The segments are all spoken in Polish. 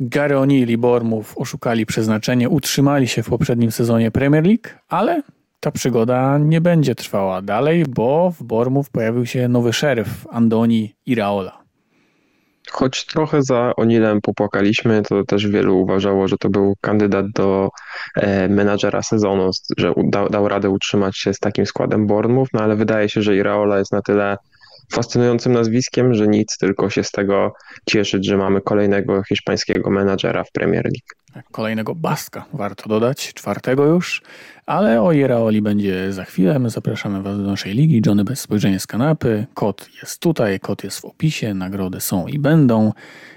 Gary O'Neill i Bormów oszukali przeznaczenie, utrzymali się w poprzednim sezonie Premier League, ale ta przygoda nie będzie trwała dalej, bo w Bormów pojawił się nowy szeryf Andoni Iraola. Choć trochę za Onilem popłakaliśmy, to też wielu uważało, że to był kandydat do e, menadżera sezonu, że dał, radę utrzymać się z takim składem Bournemouth, no ale wydaje się, że Iraola jest na tyle fascynującym nazwiskiem, że nic, tylko się z tego cieszyć, że mamy kolejnego hiszpańskiego menadżera w Premier League. Tak, kolejnego Baska, warto dodać, czwartego już, ale o Iraoli będzie za chwilę. My zapraszamy Was do naszej ligi. Johnny bez spojrzenia z kanapy. Kod jest tutaj, kod jest w opisie, nagrody są i będą.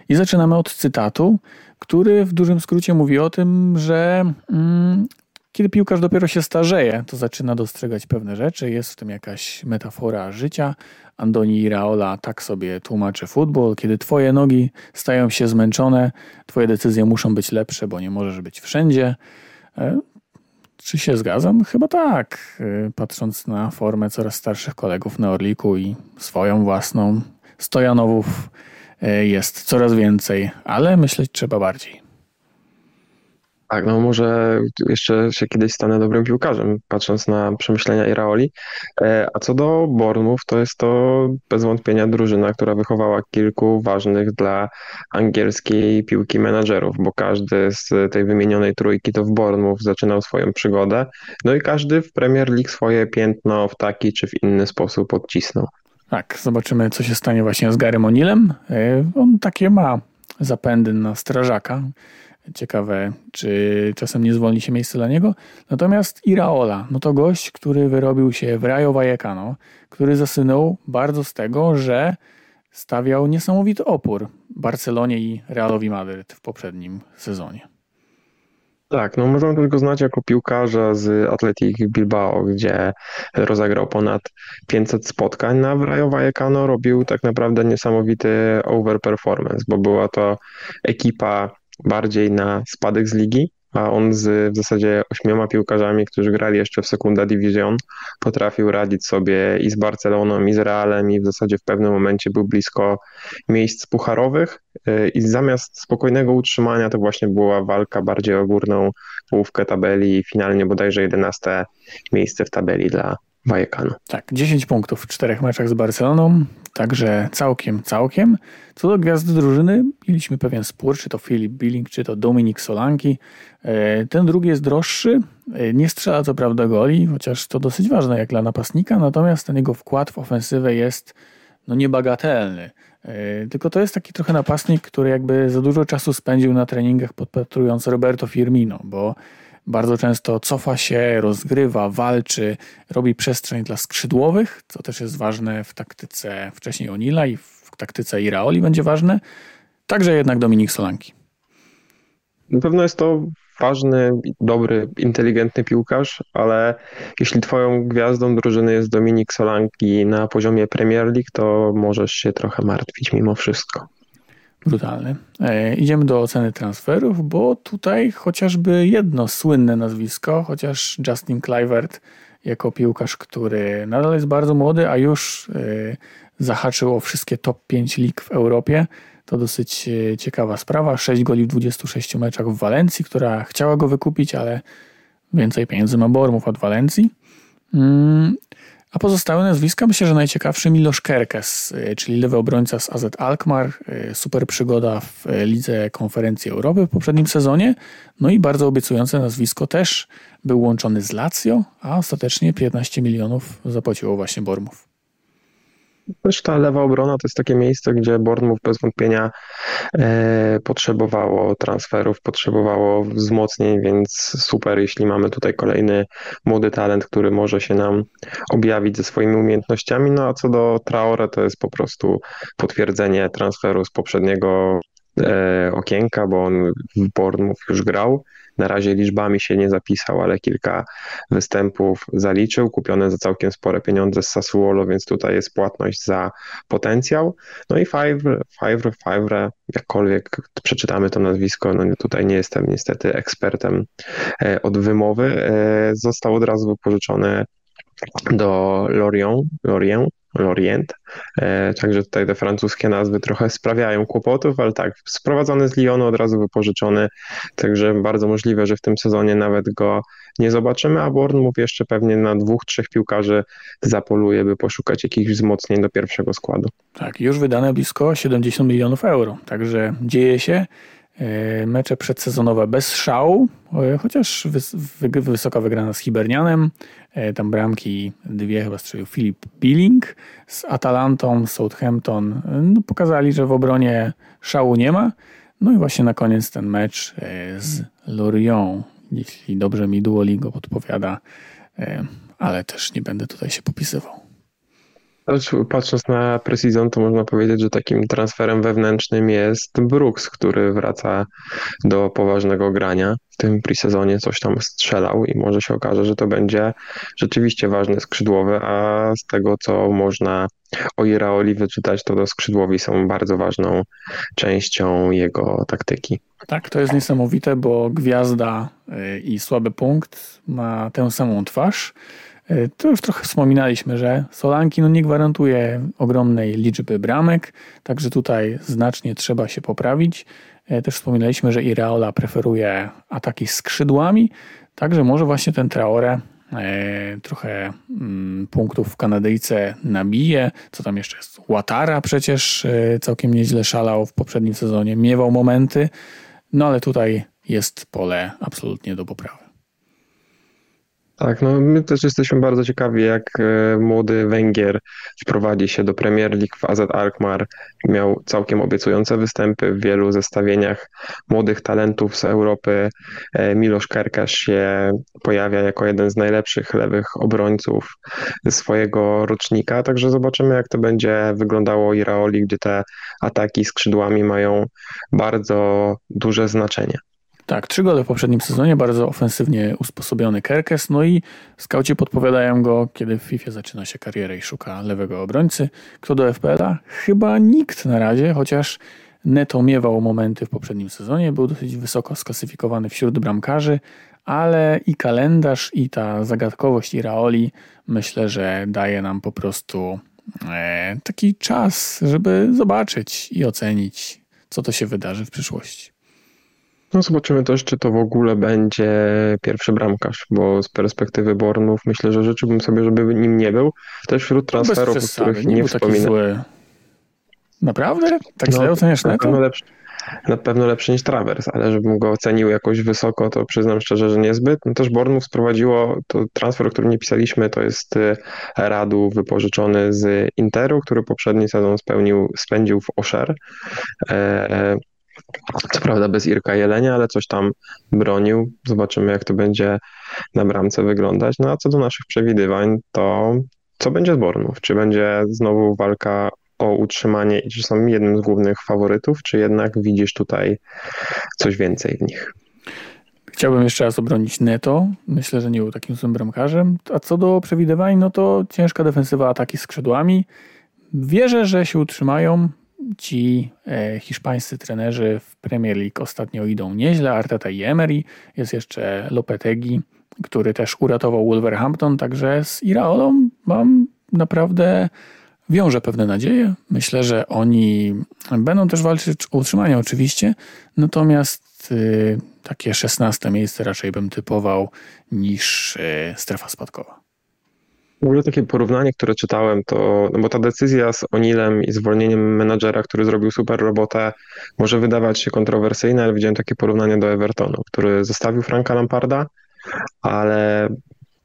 I zaczynamy od cytatu, który w dużym skrócie mówi o tym, że mm, kiedy piłkarz dopiero się starzeje, to zaczyna dostrzegać pewne rzeczy, jest w tym jakaś metafora życia. Andoni Iraola tak sobie tłumaczy futbol. Kiedy twoje nogi stają się zmęczone, twoje decyzje muszą być lepsze, bo nie możesz być wszędzie. E, czy się zgadzam? Chyba tak. E, patrząc na formę coraz starszych kolegów na Orliku i swoją własną, Stojanowów e, jest coraz więcej, ale myśleć trzeba bardziej. Tak, no może jeszcze się kiedyś stanę dobrym piłkarzem, patrząc na przemyślenia Iraoli. E, a co do Bornów, to jest to bez wątpienia drużyna, która wychowała kilku ważnych dla angielskiej piłki menadżerów, bo każdy z tej wymienionej trójki to w Bornów zaczynał swoją przygodę, no i każdy w Premier League swoje piętno w taki czy w inny sposób odcisnął. Tak, zobaczymy co się stanie właśnie z Garym O'Neillem. E, on takie ma zapędy na strażaka. Ciekawe, czy czasem nie zwolni się miejsce dla niego. Natomiast Iraola, no to gość, który wyrobił się w Rayo Vallecano, który zasynął bardzo z tego, że stawiał niesamowity opór Barcelonie i Realowi Madryt w poprzednim sezonie. Tak, no możemy tylko znać jako piłkarza z Athletic Bilbao, gdzie rozegrał ponad 500 spotkań. Na Rayo Vallecano robił tak naprawdę niesamowity overperformance, bo była to ekipa bardziej na spadek z ligi, a on z w zasadzie ośmioma piłkarzami, którzy grali jeszcze w Sekunda Division, potrafił radzić sobie i z Barceloną, i z Realem, i w zasadzie w pewnym momencie był blisko miejsc pucharowych. Y, I zamiast spokojnego utrzymania, to właśnie była walka bardziej o górną połówkę tabeli i finalnie bodajże 11 miejsce w tabeli dla Tak, 10 punktów w czterech meczach z Barceloną, także całkiem, całkiem. Co do gwiazdy drużyny, mieliśmy pewien spór, czy to Filip Billing, czy to Dominik Solanki. E, ten drugi jest droższy, e, nie strzela co prawda goli, chociaż to dosyć ważne jak dla napastnika, natomiast ten jego wkład w ofensywę jest no niebagatelny. E, tylko to jest taki trochę napastnik, który jakby za dużo czasu spędził na treningach podpatrując Roberto Firmino, bo bardzo często cofa się, rozgrywa, walczy, robi przestrzeń dla skrzydłowych, co też jest ważne w taktyce wcześniej Onila i w taktyce Iraoli będzie ważne. Także jednak Dominik Solanki. Na pewno jest to ważny, dobry, inteligentny piłkarz, ale jeśli twoją gwiazdą drużyny jest Dominik Solanki na poziomie Premier League, to możesz się trochę martwić mimo wszystko brutalny. E, idziemy do oceny transferów, bo tutaj chociażby jedno słynne nazwisko, chociaż Justin Clivert jako piłkarz, który nadal jest bardzo młody, a już e, zahaczył o wszystkie top 5 lig w Europie. To dosyć e, ciekawa sprawa. 6 goli w 26 meczach w Walencji, która chciała go wykupić, ale więcej pieniędzy ma Bormów od Walencji. Mm, a pozostałe nazwiska myślę, że najciekawszy Miloš Kerkes, y, czyli lewy obrońca z AZ Alkmaar, y, super przygoda w y, Lidze Konferencji Europy w poprzednim sezonie, no i bardzo obiecujące nazwisko też był łączony z Lazio, a ostatecznie 15 milionów zapłaciło właśnie Bormów. Też ta lewa obrona to jest takie miejsce, gdzie Bournemouth bez wątpienia e, potrzebowało transferów, potrzebowało wzmocnień, więc super, jeśli mamy tutaj kolejny młody talent, który może się nam objawić ze swoimi umiejętnościami. No a co do Traore, to jest po prostu potwierdzenie transferu z poprzedniego e, okienka, bo on w Bournemouth już grał. Na razie liczbami się nie zapisał, ale kilka występów zaliczył, kupione za całkiem spore pieniądze z Sassuolo, więc tutaj jest płatność za potencjał. No i Favre, Favre, Favre jakkolwiek przeczytamy to nazwisko, no tutaj nie jestem niestety ekspertem e, od wymowy, e, został od razu wypożyczony do Lorient, Lorient Lorient. E, także tutaj te francuskie nazwy trochę sprawiają kłopotów, ale tak, sprowadzony z Lyonu, od razu wypożyczony, także bardzo możliwe, że w tym sezonie nawet go nie zobaczymy, a Bournemouth jeszcze pewnie na dwóch, trzech piłkarzy zapoluje, by poszukać jakichś wzmocnień do pierwszego składu. Tak, już wydane blisko 70 milionów euro, także dzieje się. E, mecze przedsezonowe bez szału, e, chociaż wysoka wygrana z Hibernianem. E, tam bramki dwie chyba strzelił Filip Billing z Atalantą, Southampton. No, pokazali, że w obronie szału nie ma. No i właśnie na koniec ten mecz z Lorient, jeśli dobrze mi Duolingo podpowiada, ale też nie będę tutaj się popisywał. Patrząc na Precision, to można powiedzieć, że takim transferem wewnętrznym jest Brooks, który wraca do poważnego grania. W tym presezonie coś tam strzelał i może się okaże, że to będzie rzeczywiście ważny skrzydłowy, a z tego co można o Iraoli wyczytać, to do skrzydłowi są bardzo ważną częścią jego taktyki. Tak, to jest niesamowite, bo gwiazda y, i słaby punkt ma tę samą twarz to już trochę wspominaliśmy, że Solanki no nie gwarantuje ogromnej liczby bramek, także tutaj znacznie trzeba się poprawić. E, też wspominaliśmy, że Iraola preferuje ataki skrzydłami, także może właśnie ten Traore e, trochę mm, punktów w Kanadyjce nabije. Co tam jeszcze jest? Łatara przecież całkiem nieźle szalał w poprzednim sezonie, miewał momenty, no ale tutaj jest pole absolutnie do poprawy. Tak, no my też jesteśmy bardzo ciekawi, jak e, młody Węgier wprowadzi się do Premier League w AZ Alkmaar. Miał całkiem obiecujące występy w wielu zestawieniach młodych talentów z Europy. E, Miloš Kerkasz się pojawia jako jeden z najlepszych lewych obrońców swojego rocznika, także zobaczymy, jak to będzie wyglądało Iraoli, gdzie te ataki skrzydłami mają bardzo duże znaczenie. Tak, trzy gole w poprzednim sezonie, bardzo ofensywnie usposobiony Kerkes, no i skauci podpowiadają go, kiedy w FIFA zaczyna się karierę i szuka lewego obrońcy. Kto do FPL-a? Chyba nikt na razie, chociaż Neto miewał momenty w poprzednim sezonie, był dosyć wysoko sklasyfikowany wśród bramkarzy, ale i kalendarz, i ta zagadkowość Iraoli myślę, że daje nam po prostu e, taki czas, żeby zobaczyć i ocenić, co to się wydarzy w przyszłości. No zobaczymy też, czy to w ogóle będzie pierwszy bramkarz, bo z perspektywy Bornów myślę, że życzyłbym sobie, żeby nim nie był. Też wśród no, transferów, o których nie, nie wspominam. Naprawdę? Tak no, źle oceniasz na to? Lepszy, na pewno lepszy niż Travers, ale żebym go ocenił jakoś wysoko, to przyznam szczerze, że niezbyt. No też Bornów sprowadziło, to transfer, o którym nie pisaliśmy, to jest y, Radu wypożyczony z Interu, który poprzedni sezon spełnił, spędził w Osher. E, co prawda bez Irka Jelenia, ale coś tam bronił. Zobaczymy, jak to będzie na bramce wyglądać. No a co do naszych przewidywań, to co będzie z Bornów? Czy będzie znowu walka o utrzymanie i czy są jednym z głównych faworytów, czy jednak widzisz tutaj coś więcej w nich? Chciałbym jeszcze raz obronić Neto. Myślę, że nie był takim złym bramkarzem. A co do przewidywań, no to ciężka defensywa ataki skrzydłami. Wierzę, że się utrzymają ci e, hiszpańscy trenerzy w Premier League ostatnio idą nieźle. Arteta i Emery. Jest jeszcze Lopetegi, który też uratował Wolverhampton. Także z Iraolą mam naprawdę wiąże pewne nadzieje. Myślę, że oni będą też walczyć o utrzymanie oczywiście, natomiast y, takie 16 miejsce raczej bym typował niż y, strefa spadkowa. W ogóle takie porównanie, które czytałem, to, no bo ta decyzja z Onilem i zwolnieniem menadżera, który zrobił super robotę, może wydawać się kontrowersyjna, ale widziałem takie porównanie do Evertonu, który zostawił Franka Lamparda, ale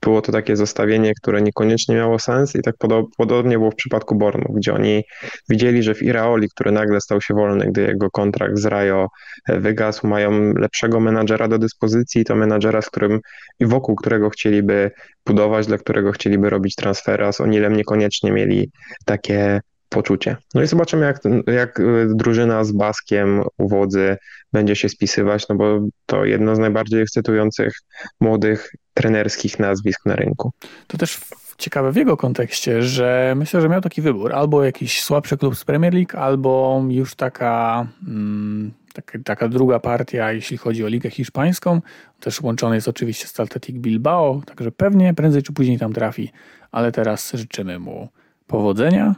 było to takie zestawienie, które niekoniecznie miało sens i tak podobnie było w przypadku Bornu, gdzie oni widzieli, że w Iraoli, który nagle stał się wolny, gdy jego kontrakt z Rajo e, wygasł, mają lepszego menadżera do dyspozycji, to menadżera, z którym i wokół którego chcieliby budować, dla którego chcieliby robić transfery, a z Onilem niekoniecznie mieli takie poczucie. No i zobaczymy, jak, jak y, drużyna z Baskiem u wodzy będzie się spisywać, no bo to jedno z najbardziej ekscytujących młodych trenerskich nazwisk na rynku. To też ciekawe w jego kontekście, że myślę, że miał taki wybór. Albo jakiś słabszy klub z Premier League, albo już taka, mm, taka, taka, druga partia, jeśli chodzi o Ligę Hiszpańską. Też łączony jest oczywiście z Athletic Bilbao, także pewnie prędzej czy później tam trafi, ale teraz życzymy mu Powodzenia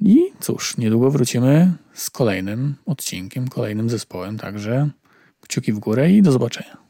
i cóż, niedługo wrócimy z kolejnym odcinkiem, kolejnym zespołem, także kciuki w górę i do zobaczenia.